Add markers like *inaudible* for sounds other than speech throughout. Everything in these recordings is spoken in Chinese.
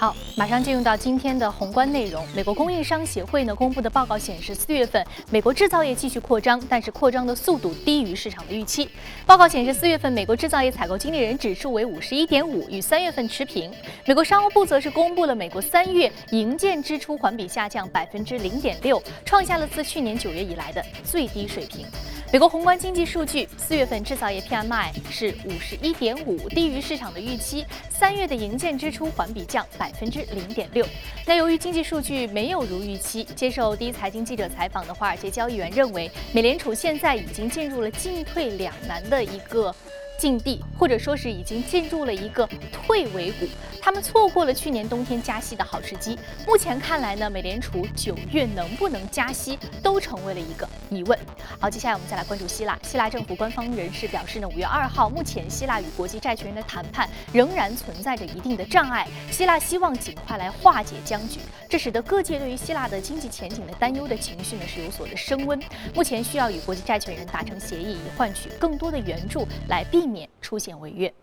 好，马上进入到今天的宏观内容。美国供应商协会呢公布的报告显示，四月份美国制造业继续扩张，但是扩张的速度低于市场的预期。报告显示，四月份美国制造业采购经理人指数为五十一点五，与三月份持平。美国商务部则是公布了美国三月营建支出环比下降百分之零点六，创下了自去年九月以来的最低水平。美国宏观经济数据，四月份制造业 PMI 是五十一点五，低于市场的预期。三月的营建支出环比降百分之零点六。那由于经济数据没有如预期，接受第一财经记者采访的华尔街交易员认为，美联储现在已经进入了进退两难的一个。境地，或者说是已经进入了一个退维谷，他们错过了去年冬天加息的好时机。目前看来呢，美联储九月能不能加息，都成为了一个疑问。好，接下来我们再来关注希腊。希腊政府官方人士表示呢，五月二号，目前希腊与国际债权人的谈判仍然存在着一定的障碍，希腊希望尽快来化解僵局。这使得各界对于希腊的经济前景的担忧的情绪呢是有所的升温。目前需要与国际债权人达成协议，以换取更多的援助，来避免出现违约。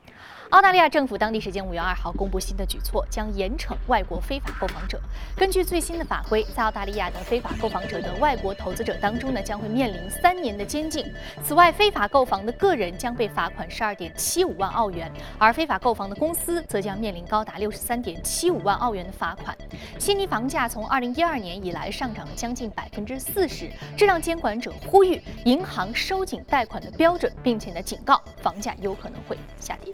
澳大利亚政府当地时间五月二号公布新的举措，将严惩外国非法购房者。根据最新的法规，在澳大利亚的非法购房者的外国投资者当中呢，将会面临三年的监禁。此外，非法购房的个人将被罚款十二点七五万澳元，而非法购房的公司则将面临高达六十三点七五万澳元的罚款。悉尼房价从二零一二年以来上涨了将近百分之四十，这让监管者呼吁银行收紧贷款的标准，并且呢警告房价有可能会下跌。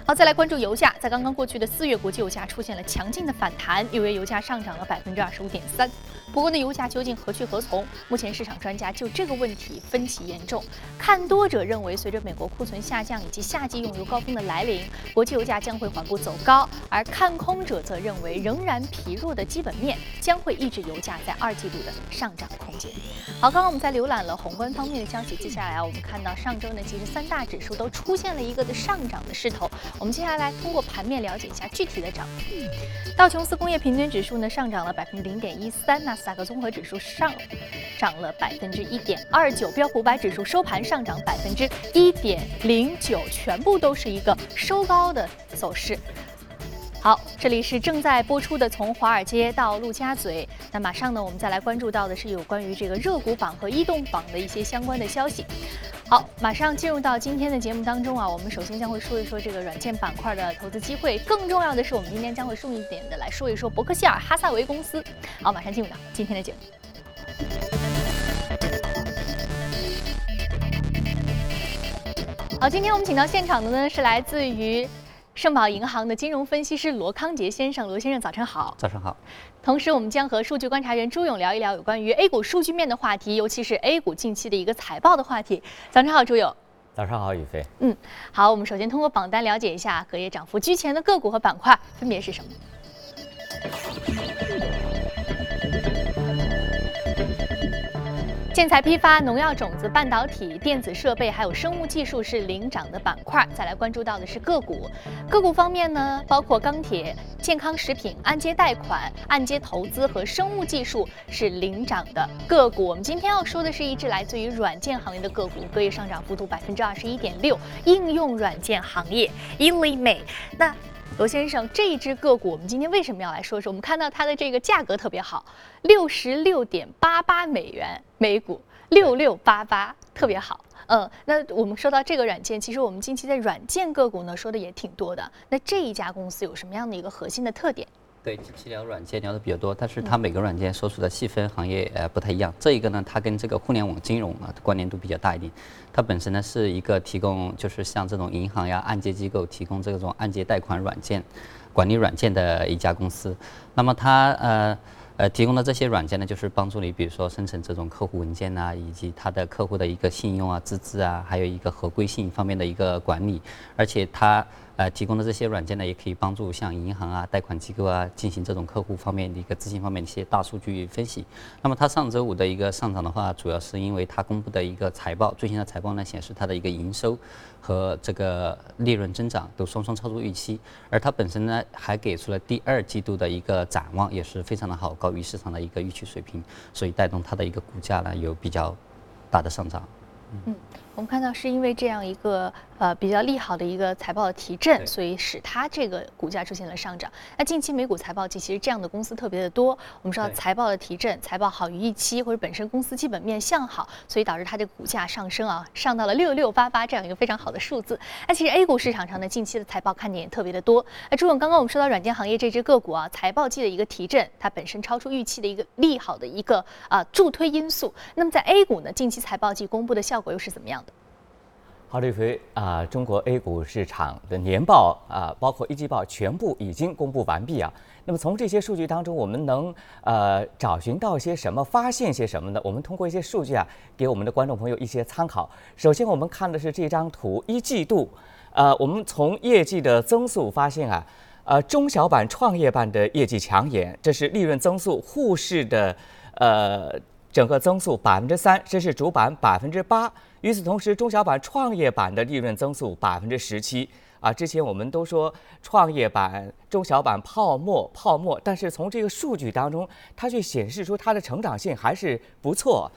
好，再来关注油价，在刚刚过去的四月，国际油价出现了强劲的反弹，纽约油价上涨了百分之二十五点三。不过呢，油价究竟何去何从？目前市场专家就这个问题分歧严重。看多者认为，随着美国库存下降以及夏季用油高峰的来临，国际油价将会缓步走高；而看空者则认为，仍然疲弱的基本面将会抑制油价在二季度的上涨空间。好，刚刚我们在浏览了宏观方面的消息，接下来啊，我们看到上周呢，其实三大指数都出现了一个的上涨的势头。我们接下来通过盘面了解一下具体的涨幅。道琼斯工业平均指数呢上涨了百分之零点一三，纳斯达克综合指数上涨了百分之一点二九，标普五百指数收盘上涨百分之一点零九，全部都是一个收高的走势。好，这里是正在播出的《从华尔街到陆家嘴》。那马上呢，我们再来关注到的是有关于这个热股榜和异动榜的一些相关的消息。好，马上进入到今天的节目当中啊，我们首先将会说一说这个软件板块的投资机会。更重要的是，我们今天将会重点的来说一说伯克希尔哈萨维公司。好，马上进入到今天的节目。好，今天我们请到现场的呢是来自于。盛宝银行的金融分析师罗康杰先生，罗先生，早晨好。早上好。同时，我们将和数据观察员朱勇聊一聊有关于 A 股数据面的话题，尤其是 A 股近期的一个财报的话题。早上好，朱勇。早上好，宇飞。嗯，好，我们首先通过榜单了解一下隔夜涨幅居前的个股和板块分别是什么。建材批发、农药种子、半导体、电子设备，还有生物技术是领涨的板块。再来关注到的是个股，个股方面呢，包括钢铁、健康食品、按揭贷款、按揭投资和生物技术是领涨的个股。我们今天要说的是一只来自于软件行业的个股，隔夜上涨幅度百分之二十一点六，应用软件行业 e l i m a 那。罗先生，这一只个股，我们今天为什么要来说说？我们看到它的这个价格特别好，六十六点八八美元每股，六六八八，特别好。嗯，那我们说到这个软件，其实我们近期在软件个股呢说的也挺多的。那这一家公司有什么样的一个核心的特点？对，近期聊软件聊的比较多，但是它每个软件所处的细分行业呃不太一样。这一个呢，它跟这个互联网金融啊关联度比较大一点。它本身呢是一个提供就是像这种银行呀、按揭机构提供这种按揭贷款软件管理软件的一家公司。那么它呃呃提供的这些软件呢，就是帮助你比如说生成这种客户文件呐，以及它的客户的一个信用啊、资质啊，还有一个合规性方面的一个管理，而且它。呃，提供的这些软件呢，也可以帮助像银行啊、贷款机构啊进行这种客户方面的一个资金方面的一些大数据分析。那么它上周五的一个上涨的话，主要是因为它公布的一个财报，最新的财报呢显示它的一个营收和这个利润增长都双双超出预期，而它本身呢还给出了第二季度的一个展望，也是非常的好，高于市场的一个预期水平，所以带动它的一个股价呢有比较大的上涨。嗯。我们看到是因为这样一个呃比较利好的一个财报的提振，所以使它这个股价出现了上涨。那近期美股财报季其实这样的公司特别的多，我们知道财报的提振，财报好于预期，或者本身公司基本面向好，所以导致它这个股价上升啊，上到了六六八八这样一个非常好的数字。那其实 A 股市场上呢，近期的财报看点也特别的多。那朱总，刚刚我们说到软件行业这只个股啊，财报季的一个提振，它本身超出预期的一个利好的一个啊助推因素。那么在 A 股呢，近期财报季公布的效果又是怎么样的？好，李飞啊，中国 A 股市场的年报啊，包括一季报全部已经公布完毕啊。那么从这些数据当中，我们能呃找寻到些什么，发现些什么呢？我们通过一些数据啊，给我们的观众朋友一些参考。首先，我们看的是这张图，一季度，呃，我们从业绩的增速发现啊，呃，中小板、创业板的业绩抢眼，这是利润增速，沪市的呃整个增速百分之三，这是主板百分之八。与此同时，中小板、创业板的利润增速百分之十七啊！之前我们都说创业板、中小板泡沫泡沫，但是从这个数据当中，它却显示出它的成长性还是不错。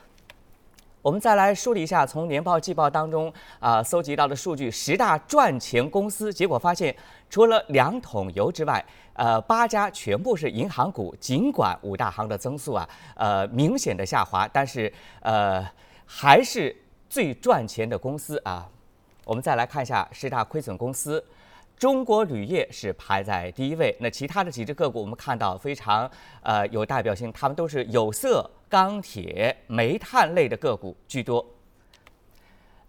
我们再来梳理一下从年报、季报当中啊搜集到的数据，十大赚钱公司，结果发现除了两桶油之外，呃，八家全部是银行股。尽管五大行的增速啊，呃，明显的下滑，但是呃，还是。最赚钱的公司啊，我们再来看一下十大亏损公司，中国铝业是排在第一位。那其他的几只个股，我们看到非常呃有代表性，它们都是有色、钢铁、煤炭类的个股居多。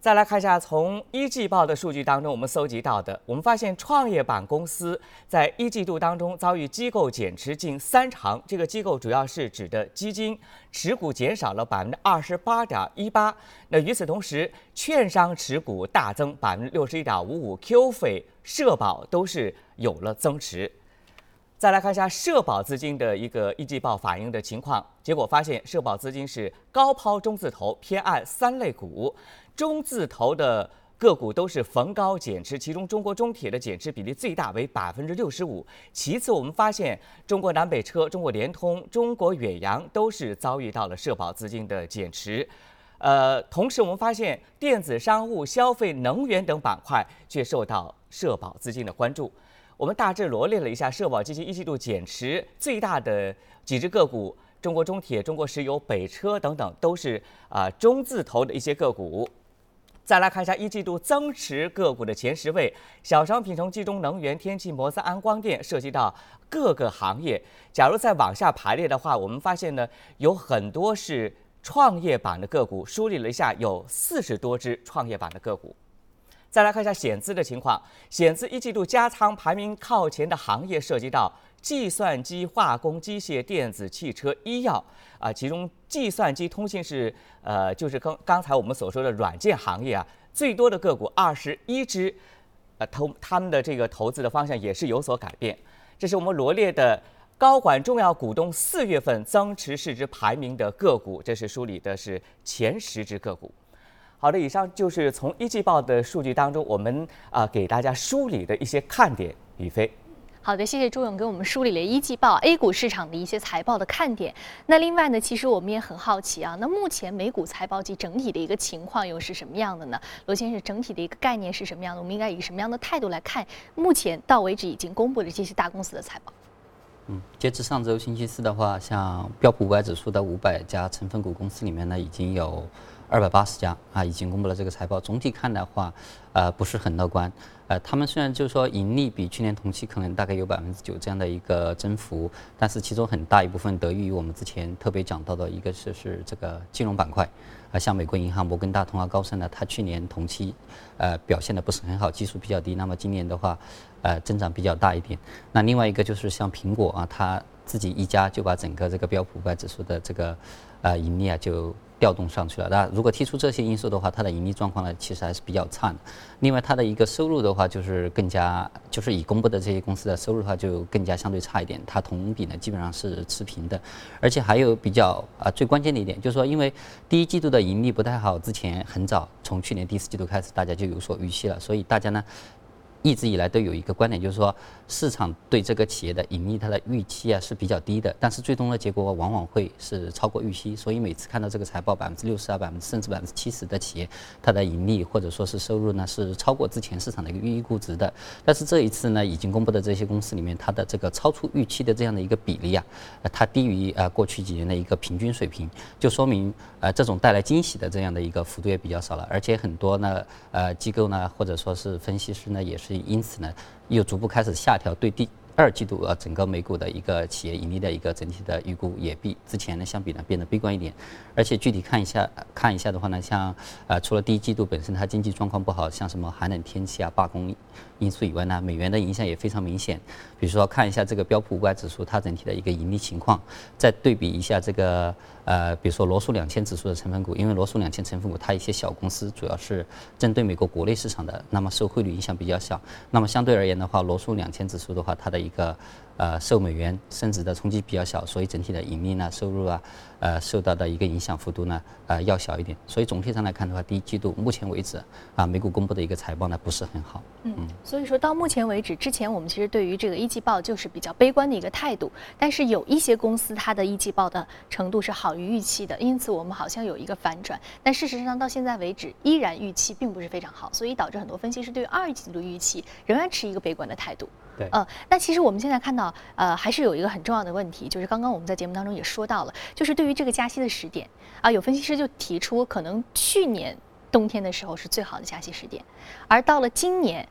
再来看一下，从一季报的数据当中，我们搜集到的，我们发现创业板公司在一季度当中遭遇机构减持近三成，这个机构主要是指的基金持股减少了百分之二十八点一八。那与此同时，券商持股大增百分之六十一点五五，Q 费、社保都是有了增持。再来看一下社保资金的一个一季报反映的情况，结果发现社保资金是高抛中字头，偏爱三类股。中字头的个股都是逢高减持，其中中国中铁的减持比例最大，为百分之六十五。其次，我们发现中国南北车、中国联通、中国远洋都是遭遇到了社保资金的减持。呃，同时我们发现电子商务、消费、能源等板块却受到社保资金的关注。我们大致罗列了一下社保基金一季度减持最大的几只个股：中国中铁、中国石油、北车等等，都是啊中字头的一些个股。再来看一下一季度增持个股的前十位，小商品从集中能源、天气、摩斯、安光电，涉及到各个行业。假如再往下排列的话，我们发现呢，有很多是创业板的个股。梳理了一下，有四十多只创业板的个股。再来看一下险资的情况，险资一季度加仓排名靠前的行业涉及到。计算机、化工、机械、电子、汽车、医药啊，其中计算机、通信是呃，就是刚刚才我们所说的软件行业啊，最多的个股二十一只，呃，投他们的这个投资的方向也是有所改变。这是我们罗列的高管重要股东四月份增持市值排名的个股，这是梳理的是前十只个股。好的，以上就是从一季报的数据当中，我们啊给大家梳理的一些看点。宇飞。好的，谢谢朱勇给我们梳理了一季报 A 股市场的一些财报的看点。那另外呢，其实我们也很好奇啊，那目前美股财报季整体的一个情况又是什么样的呢？罗先生，整体的一个概念是什么样的？我们应该以什么样的态度来看目前到为止已经公布的这些大公司的财报？嗯，截至上周星期四的话，像标普五百指数的五百家成分股公司里面呢，已经有二百八十家啊，已经公布了这个财报。总体看的话，呃，不是很乐观。呃，他们虽然就是说盈利比去年同期可能大概有百分之九这样的一个增幅，但是其中很大一部分得益于我们之前特别讲到的一个是是这个金融板块，啊，像美国银行、摩根大通啊、高盛呢，它去年同期呃表现的不是很好，基数比较低，那么今年的话，呃，增长比较大一点。那另外一个就是像苹果啊，它自己一家就把整个这个标普五百指数的这个呃盈利啊就。调动上去了，那如果剔除这些因素的话，它的盈利状况呢，其实还是比较差的。另外，它的一个收入的话，就是更加，就是已公布的这些公司的收入的话，就更加相对差一点。它同比呢，基本上是持平的。而且还有比较啊，最关键的一点就是说，因为第一季度的盈利不太好，之前很早从去年第四季度开始，大家就有所预期了，所以大家呢。一直以来都有一个观点，就是说市场对这个企业的盈利它的预期啊是比较低的，但是最终的结果往往会是超过预期。所以每次看到这个财报百分之六十啊、百分之甚至百分之七十的企业，它的盈利或者说是收入呢是超过之前市场的一个预期估值的。但是这一次呢，已经公布的这些公司里面，它的这个超出预期的这样的一个比例啊，它低于呃过去几年的一个平均水平，就说明呃这种带来惊喜的这样的一个幅度也比较少了，而且很多呢呃机构呢或者说是分析师呢也是。因此呢，又逐步开始下调对第二季度啊整个美股的一个企业盈利的一个整体的预估，也比之前呢相比呢变得悲观一点。而且具体看一下看一下的话呢，像呃除了第一季度本身它经济状况不好，像什么寒冷天气啊、罢工因素以外呢，美元的影响也非常明显。比如说看一下这个标普五百指数它整体的一个盈利情况，再对比一下这个呃比如说罗素两千指数的成分股，因为罗素两千成分股它一些小公司主要是针对美国国内市场的，那么受汇率影响比较小。那么相对而言的话，罗素两千指数的话，它的一个呃受美元升值的冲击比较小，所以整体的盈利呢、收入啊。呃，受到的一个影响幅度呢，呃，要小一点。所以总体上来看的话，第一季度目前为止啊，美股公布的一个财报呢不是很好。嗯，所以说到目前为止，之前我们其实对于这个一季报就是比较悲观的一个态度。但是有一些公司它的一季报的程度是好于预期的，因此我们好像有一个反转。但事实上到现在为止，依然预期并不是非常好，所以导致很多分析师对于二季度预期仍然持一个悲观的态度。嗯，那其实我们现在看到，呃，还是有一个很重要的问题，就是刚刚我们在节目当中也说到了，就是对于这个加息的时点，啊，有分析师就提出，可能去年冬天的时候是最好的加息时点，而到了今年。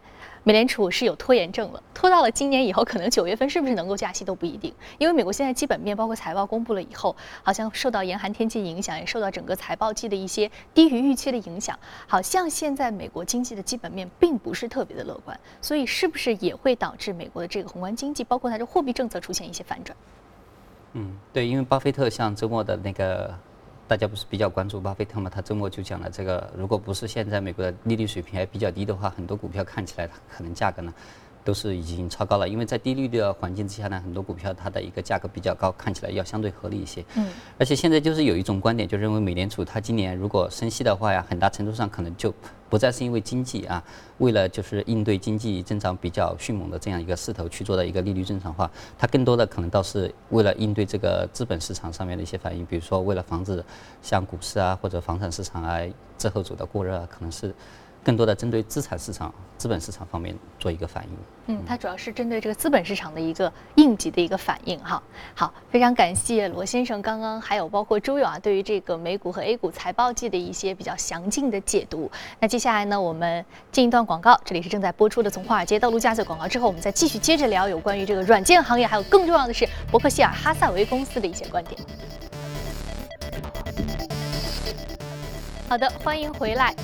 美联储是有拖延症了，拖到了今年以后，可能九月份是不是能够加息都不一定。因为美国现在基本面包括财报公布了以后，好像受到严寒天气影响，也受到整个财报季的一些低于预期的影响，好像现在美国经济的基本面并不是特别的乐观，所以是不是也会导致美国的这个宏观经济，包括它的货币政策出现一些反转？嗯，对，因为巴菲特像周末的那个。大家不是比较关注巴菲特吗？他周末就讲了这个，如果不是现在美国的利率水平还比较低的话，很多股票看起来它可能价格呢。都是已经超高了，因为在低利率的环境之下呢，很多股票它的一个价格比较高，看起来要相对合理一些。嗯。而且现在就是有一种观点，就认为美联储它今年如果升息的话呀，很大程度上可能就不再是因为经济啊，为了就是应对经济增长比较迅猛的这样一个势头去做的一个利率正常化，它更多的可能倒是为了应对这个资本市场上面的一些反应，比如说为了防止像股市啊或者房产市场啊之后走的过热，可能是。更多的针对资产市场、资本市场方面做一个反应。嗯，它主要是针对这个资本市场的一个应急的一个反应哈。好，非常感谢罗先生刚刚还有包括朱勇啊，对于这个美股和 A 股财报季的一些比较详尽的解读。那接下来呢，我们进一段广告，这里是正在播出的从华尔街到陆家嘴广告之后，我们再继续接着聊有关于这个软件行业，还有更重要的是伯克希尔哈萨维公司的一些观点。好的，欢迎回来。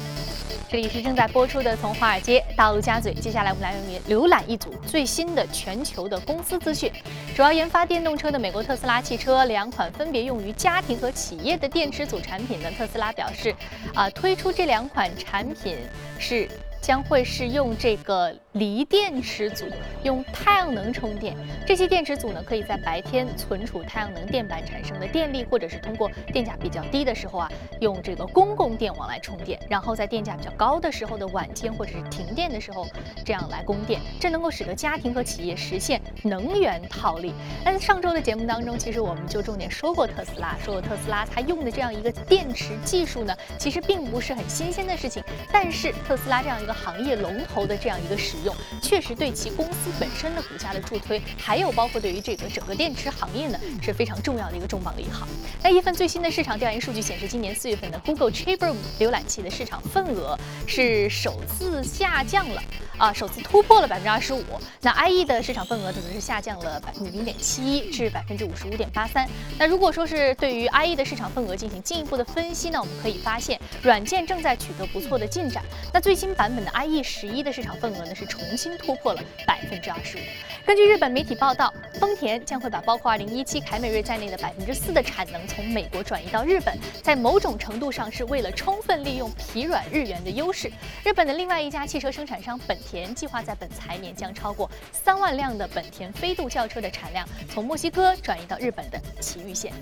这里是正在播出的《从华尔街到陆家嘴》，接下来我们来为您浏览一组最新的全球的公司资讯。主要研发电动车的美国特斯拉汽车，两款分别用于家庭和企业的电池组产品呢，特斯拉表示，啊，推出这两款产品是。将会是用这个锂电池组，用太阳能充电。这些电池组呢，可以在白天存储太阳能电板产生的电力，或者是通过电价比较低的时候啊，用这个公共电网来充电，然后在电价比较高的时候的晚间或者是停电的时候，这样来供电。这能够使得家庭和企业实现能源套利。那在上周的节目当中，其实我们就重点说过特斯拉，说过特斯拉它用的这样一个电池技术呢，其实并不是很新鲜的事情。但是特斯拉这样一个行业龙头的这样一个使用，确实对其公司本身的股价的助推，还有包括对于这个整个电池行业呢是非常重要的一个重磅利好。那一份最新的市场调研数据显示，今年四月份的 Google Chrome 浏览器的市场份额是首次下降了。啊，首次突破了百分之二十五。那 IE 的市场份额则是下降了百分之零点七一，至百分之五十五点八三。那如果说是对于 IE 的市场份额进行进一步的分析呢，我们可以发现软件正在取得不错的进展。那最新版本的 IE 十一的市场份额呢是重新突破了百分之二十五。根据日本媒体报道，丰田将会把包括二零一七凯美瑞在内的百分之四的产能从美国转移到日本，在某种程度上是为了充分利用疲软日元的优势。日本的另外一家汽车生产商本田。计划在本财年将超过三万辆的本田飞度轿车的产量从墨西哥转移到日本的崎玉县。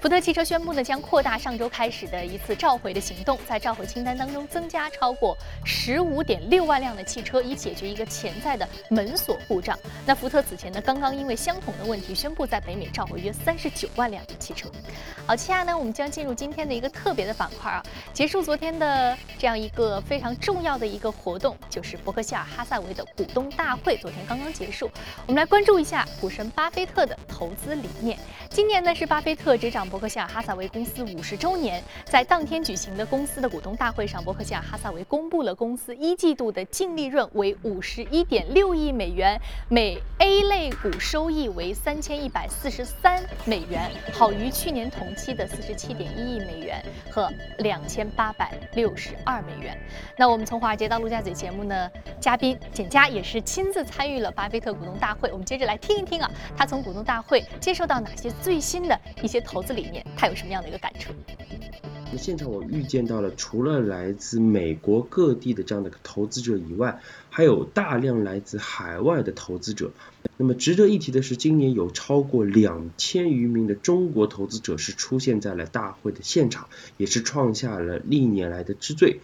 福特汽车宣布呢，将扩大上周开始的一次召回的行动，在召回清单当中增加超过十五点六万辆的汽车，以解决一个潜在的门锁故障。那福特此前呢，刚刚因为相同的问题，宣布在北美召回约三十九万辆的汽车。好，接下来呢，我们将进入今天的一个特别的板块啊，结束昨天的这样一个非常重要的一个活动，就是伯克希尔哈萨维的股东大会，昨天刚刚结束。我们来关注一下股神巴菲特的投资理念。今年呢是巴菲特执掌。伯克希尔哈萨维公司五十周年，在当天举行的公司的股东大会上，伯克希尔哈萨维公布了公司一季度的净利润为五十一点六亿美元，每 A 类股收益为三千一百四十三美元，好于去年同期的四十七点一亿美元和两千八百六十二美元。那我们从华尔街到陆家嘴节目呢，嘉宾简佳也是亲自参与了巴菲特股东大会，我们接着来听一听啊，他从股东大会接受到哪些最新的一些投资。理念，他有什么样的一个感触？那现场我预见到了，除了来自美国各地的这样的投资者以外，还有大量来自海外的投资者。那么值得一提的是，今年有超过两千余名的中国投资者是出现在了大会的现场，也是创下了历年来的之最。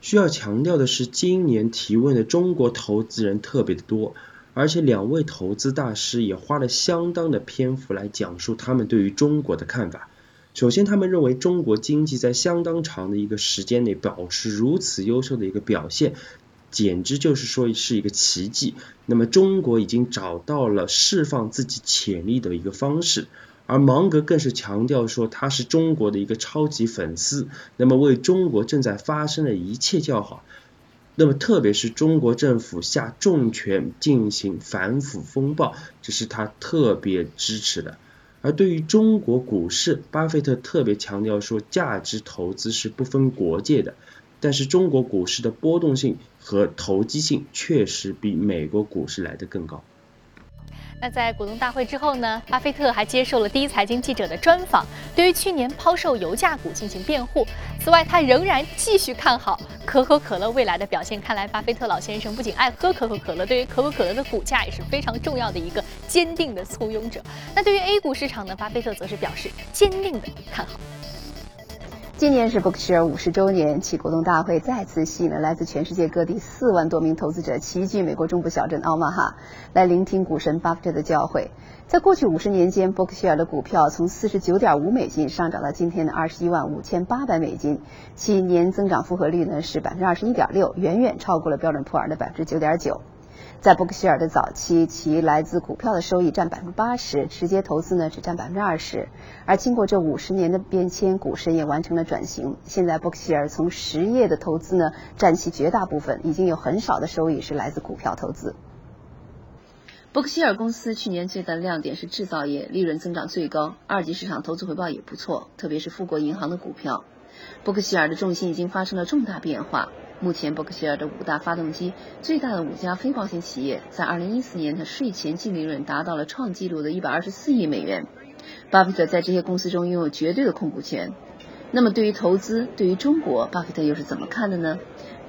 需要强调的是，今年提问的中国投资人特别的多。而且两位投资大师也花了相当的篇幅来讲述他们对于中国的看法。首先，他们认为中国经济在相当长的一个时间内保持如此优秀的一个表现，简直就是说是一个奇迹。那么，中国已经找到了释放自己潜力的一个方式。而芒格更是强调说，他是中国的一个超级粉丝，那么为中国正在发生的一切叫好。那么，特别是中国政府下重拳进行反腐风暴，这是他特别支持的。而对于中国股市，巴菲特特别强调说，价值投资是不分国界的。但是，中国股市的波动性和投机性确实比美国股市来得更高。那在股东大会之后呢？巴菲特还接受了第一财经记者的专访，对于去年抛售油价股进行辩护。此外，他仍然继续看好可口可乐未来的表现。看来，巴菲特老先生不仅爱喝可口可乐，对于可口可乐的股价也是非常重要的一个坚定的簇拥者。那对于 A 股市场呢？巴菲特则是表示坚定的看好。今年是伯克希尔五十周年，其股东大会再次吸引了来自全世界各地四万多名投资者齐聚美国中部小镇奥马哈，来聆听股神巴菲特的教诲。在过去五十年间，伯克希尔的股票从四十九点五美金上涨到今天的二十一万五千八百美金，其年增长复合率呢是百分之二十一点六，远远超过了标准普尔的百分之九点九。在伯克希尔的早期，其来自股票的收益占百分之八十，直接投资呢只占百分之二十。而经过这五十年的变迁，股神也完成了转型。现在伯克希尔从实业的投资呢占其绝大部分，已经有很少的收益是来自股票投资。伯克希尔公司去年最大的亮点是制造业，利润增长最高，二级市场投资回报也不错，特别是富国银行的股票。伯克希尔的重心已经发生了重大变化。目前，伯克希尔的五大发动机最大的五家非保险企业，在二零一四年的税前净利润达到了创纪录的一百二十四亿美元。巴菲特在这些公司中拥有绝对的控股权。那么，对于投资，对于中国，巴菲特又是怎么看的呢？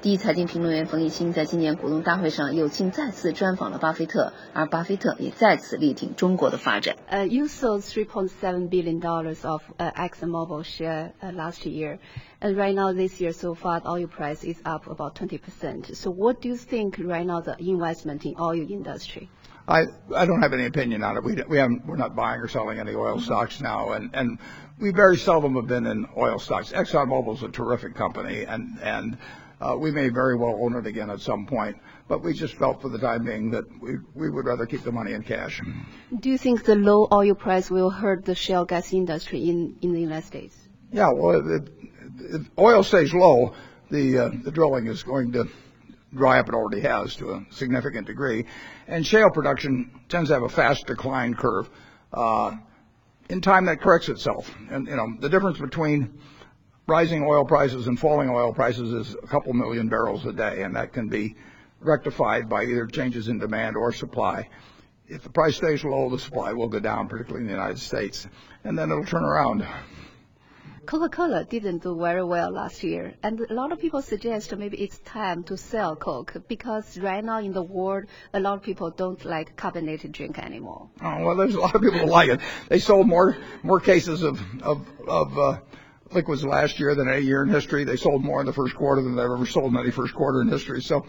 第一财经评论员冯一新在今年股东大会上有幸再次专访了巴菲特，而巴菲特也再次力挺中国的发展。Uh, you sold 3.7 billion dollars of uh, ExxonMobil share uh, last year, and right now this year so far the oil price is up about 20 percent. So what do you think right now the investment in oil industry? I I don't have any opinion on it. We we haven't we're not buying or selling any oil stocks now, and and we very seldom have been in oil stocks. ExxonMobil is a terrific company, and and uh, we may very well own it again at some point, but we just felt for the time being that we, we would rather keep the money in cash. Do you think the low oil price will hurt the shale gas industry in, in the United States? Yeah, well, if, oil stays low, the, uh, the drilling is going to dry up. It already has to a significant degree. And shale production tends to have a fast decline curve. Uh, in time, that corrects itself. And, you know, the difference between rising oil prices and falling oil prices is a couple million barrels a day, and that can be rectified by either changes in demand or supply. If the price stays low, the supply will go down, particularly in the United States, and then it'll turn around. Coca-Cola didn't do very well last year, and a lot of people suggest maybe it's time to sell Coke because right now in the world, a lot of people don't like carbonated drink anymore. Oh, well, there's a lot of people who like it. They sold more more cases of of of uh, liquids last year than any year in history. They sold more in the first quarter than they've ever sold in any first quarter in history. So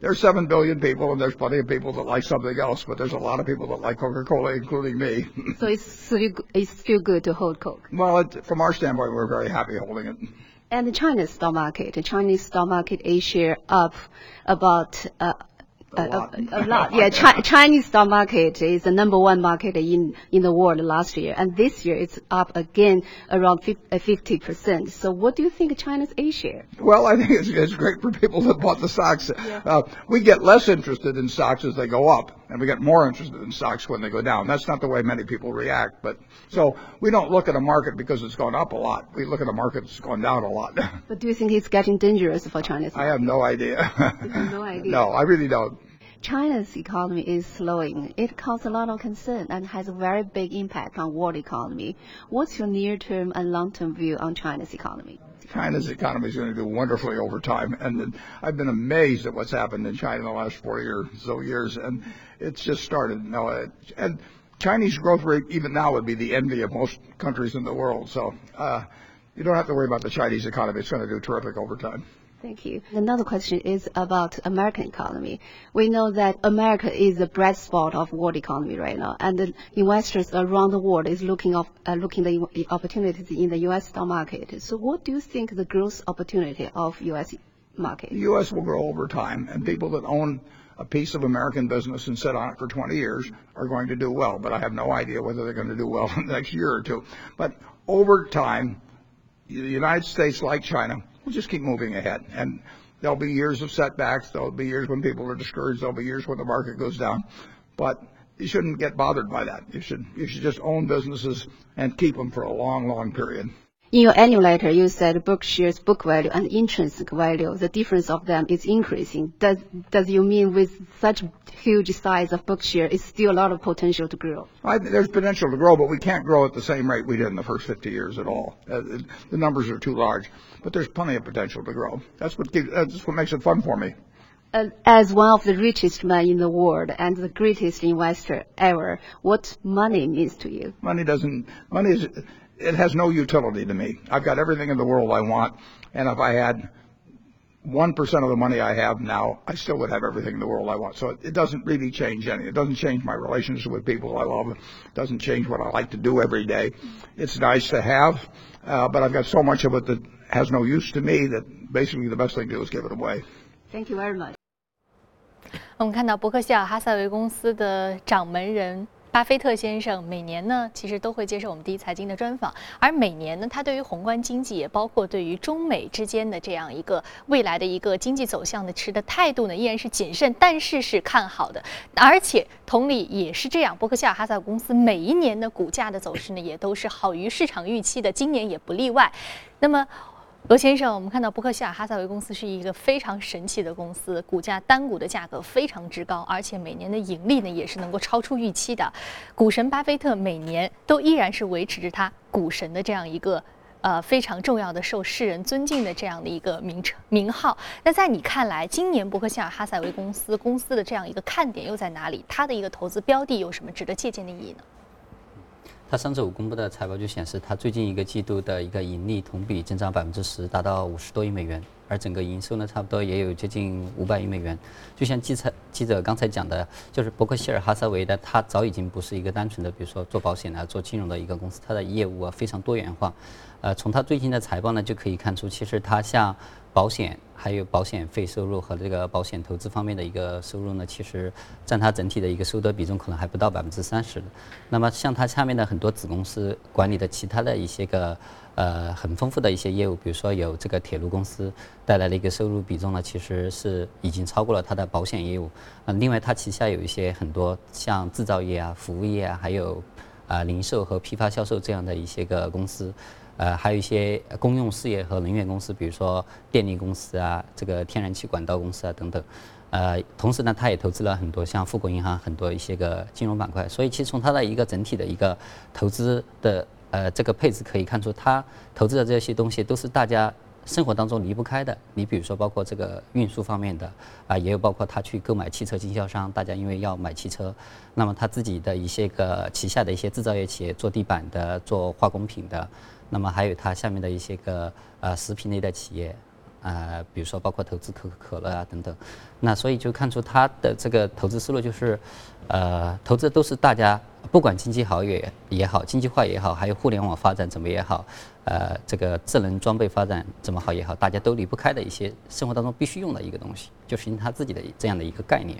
there's 7 billion people, and there's plenty of people that like something else, but there's a lot of people that like Coca-Cola, including me. *laughs* so it's still, it's still good to hold Coke? Well, it, from our standpoint, we're very happy holding it. And the Chinese stock market, the Chinese stock market A share up about uh, a lot. a *laughs* lot. Yeah, Chi- Chinese stock market is the number one market in in the world last year, and this year it's up again around uh, fifty percent. So, what do you think of China's A share? Well, I think it's, it's great for people that bought the stocks. Yeah. Uh, we get less interested in stocks as they go up, and we get more interested in stocks when they go down. That's not the way many people react. But so we don't look at a market because it's gone up a lot. We look at a market that's gone down a lot. *laughs* But do you think it's getting dangerous for China's? I have no idea. *laughs* no idea. no, I really don't. China's economy is slowing. It causes a lot of concern and has a very big impact on world economy. What's your near-term and long-term view on China's economy? China's economy is going to do wonderfully over time, and I've been amazed at what's happened in China in the last four years, so years, and it's just started. No, and Chinese growth rate even now would be the envy of most countries in the world. So uh, you don't have to worry about the Chinese economy; it's going to do terrific over time. Thank you. Another question is about American economy. We know that America is the bright spot of world economy right now, and investors around the world is looking of uh, looking the opportunities in the U.S. stock market. So, what do you think the growth opportunity of U.S. market? The U.S. will grow over time, and people that own a piece of American business and sit on it for 20 years are going to do well. But I have no idea whether they're going to do well *laughs* in the next year or two. But over time, the United States, like China, we'll just keep moving ahead. And there'll be years of setbacks. There'll be years when people are discouraged. There'll be years when the market goes down. But you shouldn't get bothered by that. You should you should just own businesses and keep them for a long, long period. In your annual letter, you said Berkshire's book value and intrinsic value, the difference of them is increasing. Does does you mean with such huge size of Berkshire, is still a lot of potential to grow? I, there's potential to grow, but we can't grow at the same rate we did in the first 50 years at all. Uh, the numbers are too large, but there's plenty of potential to grow. That's what gives, that's what makes it fun for me. Uh, as one of the richest men in the world and the greatest investor ever, what money means to you? Money doesn't. Money is it has no utility to me. I've got everything in the world I want, and if I had one percent of the money I have now, I still would have everything in the world I want. So it, it doesn't really change anything. It doesn't change my relationship with people I love. It doesn't change what I like to do every day. It's nice to have, uh, but I've got so much of it that has no use to me that basically the best thing to do is give it away. Thank you very much. 我们看到伯克希尔哈撒韦公司的掌门人 巴菲特先生每年呢，其实都会接受我们第一财经的专访，而每年呢，他对于宏观经济，也包括对于中美之间的这样一个未来的一个经济走向的持的态度呢，依然是谨慎，但是是看好的，而且同理也是这样，伯克希尔哈撒韦公司每一年的股价的走势呢，也都是好于市场预期的，今年也不例外。那么。罗先生，我们看到伯克希尔哈撒韦公司是一个非常神奇的公司，股价单股的价格非常之高，而且每年的盈利呢也是能够超出预期的。股神巴菲特每年都依然是维持着他股神的这样一个呃非常重要的、受世人尊敬的这样的一个名称名号。那在你看来，今年伯克希尔哈撒韦公司公司的这样一个看点又在哪里？它的一个投资标的有什么值得借鉴的意义呢？它上周五公布的财报就显示，它最近一个季度的一个盈利同比增长百分之十，达到五十多亿美元，而整个营收呢，差不多也有接近五百亿美元。就像记者记者刚才讲的，就是伯克希尔哈撒韦的，它早已经不是一个单纯的，比如说做保险啊、做金融的一个公司，它的业务啊非常多元化。呃，从它最近的财报呢，就可以看出，其实它像。保险还有保险费收入和这个保险投资方面的一个收入呢，其实占它整体的一个收得比重可能还不到百分之三十的。那么像它下面的很多子公司管理的其他的一些个呃很丰富的一些业务，比如说有这个铁路公司带来的一个收入比重呢，其实是已经超过了它的保险业务。嗯，另外它旗下有一些很多像制造业啊、服务业啊，还有啊零售和批发销售这样的一些个公司。呃，还有一些公用事业和能源公司，比如说电力公司啊，这个天然气管道公司啊等等。呃，同时呢，他也投资了很多像富国银行很多一些个金融板块。所以，其实从它的一个整体的一个投资的呃这个配置可以看出，他投资的这些东西都是大家生活当中离不开的。你比如说，包括这个运输方面的啊，也有包括他去购买汽车经销商，大家因为要买汽车，那么他自己的一些个旗下的一些制造业企业，做地板的、做化工品的，那么还有它下面的一些个呃食品类的企业。呃，比如说包括投资可口可乐啊等等，那所以就看出他的这个投资思路就是，呃，投资都是大家不管经济好也也好，经济化也好，还有互联网发展怎么也好，呃，这个智能装备发展怎么好也好，大家都离不开的一些生活当中必须用的一个东西，就是他自己的这样的一个概念。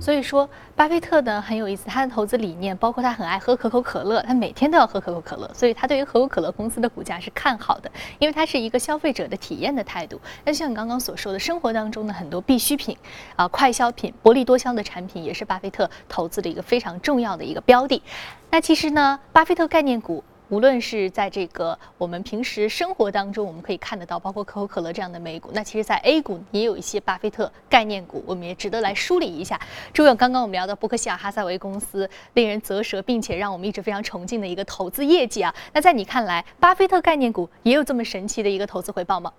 所以说，巴菲特呢很有意思，他的投资理念包括他很爱喝可口可乐，他每天都要喝可口可乐，所以他对于可口可乐公司的股价是看好的，因为它是一个消费者的体验的态度。那像你刚刚所说的，生活当中的很多必需品啊、快消品、薄利多销的产品，也是巴菲特投资的一个非常重要的一个标的。那其实呢，巴菲特概念股。无论是在这个我们平时生活当中，我们可以看得到，包括可口可乐这样的美股。那其实，在 A 股也有一些巴菲特概念股，我们也值得来梳理一下。朱勇，刚刚我们聊到伯克希尔哈撒韦公司令人啧舌，并且让我们一直非常崇敬的一个投资业绩啊。那在你看来，巴菲特概念股也有这么神奇的一个投资回报吗？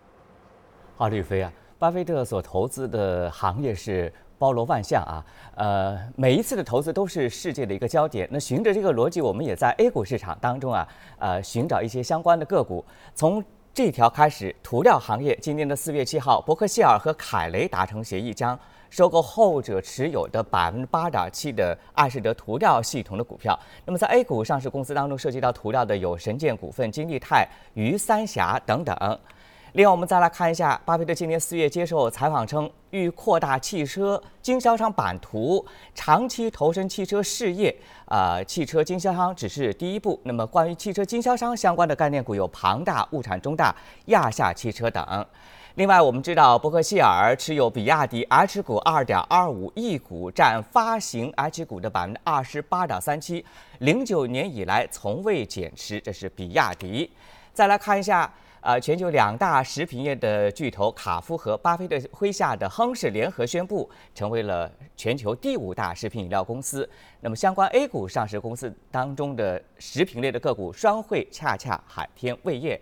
好，吕飞啊，巴菲特所投资的行业是。包罗万象啊，呃，每一次的投资都是世界的一个焦点。那循着这个逻辑，我们也在 A 股市场当中啊，呃，寻找一些相关的个股。从这条开始，涂料行业今年的四月七号，伯克希尔和凯雷达成协议，将收购后者持有的百分之八点七的爱仕德涂料系统的股票。那么在 A 股上市公司当中，涉及到涂料的有神剑股份、金利泰、于三峡等等。另外，我们再来看一下，巴菲特今年四月接受采访称，欲扩大汽车经销商版图，长期投身汽车事业。啊，汽车经销商只是第一步。那么，关于汽车经销商相关的概念股有庞大、物产中大、亚夏汽车等。另外，我们知道伯克希尔持有比亚迪 H 股二点二五亿股，占发行 H 股的百分之二十八点三七，零九年以来从未减持。这是比亚迪。再来看一下。呃，全球两大食品业的巨头卡夫和巴菲特麾下的亨氏联合宣布，成为了全球第五大食品饮料公司。那么，相关 A 股上市公司当中的食品类的个股，双汇、恰恰、海天味业。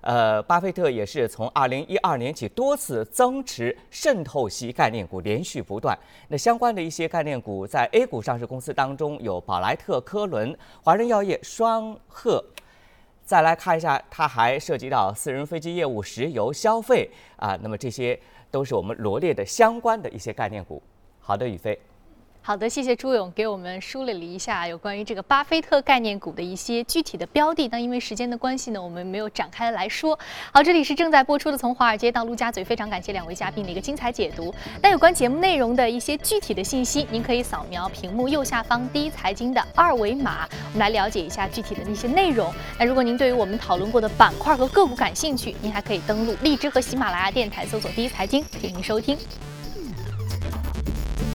呃，巴菲特也是从二零一二年起多次增持渗透系概念股，连续不断。那相关的一些概念股在 A 股上市公司当中有宝莱特、科伦、华润药业、双鹤。再来看一下，它还涉及到私人飞机业务、石油消费啊，那么这些都是我们罗列的相关的一些概念股。好的，宇飞。好的，谢谢朱勇给我们梳理了一下有关于这个巴菲特概念股的一些具体的标的。那因为时间的关系呢，我们没有展开来说。好，这里是正在播出的《从华尔街到陆家嘴》，非常感谢两位嘉宾的一个精彩解读。那有关节目内容的一些具体的信息，您可以扫描屏幕右下方第一财经的二维码，我们来了解一下具体的那些内容。那如果您对于我们讨论过的板块和个股感兴趣，您还可以登录荔枝和喜马拉雅电台搜索“第一财经”进行收听。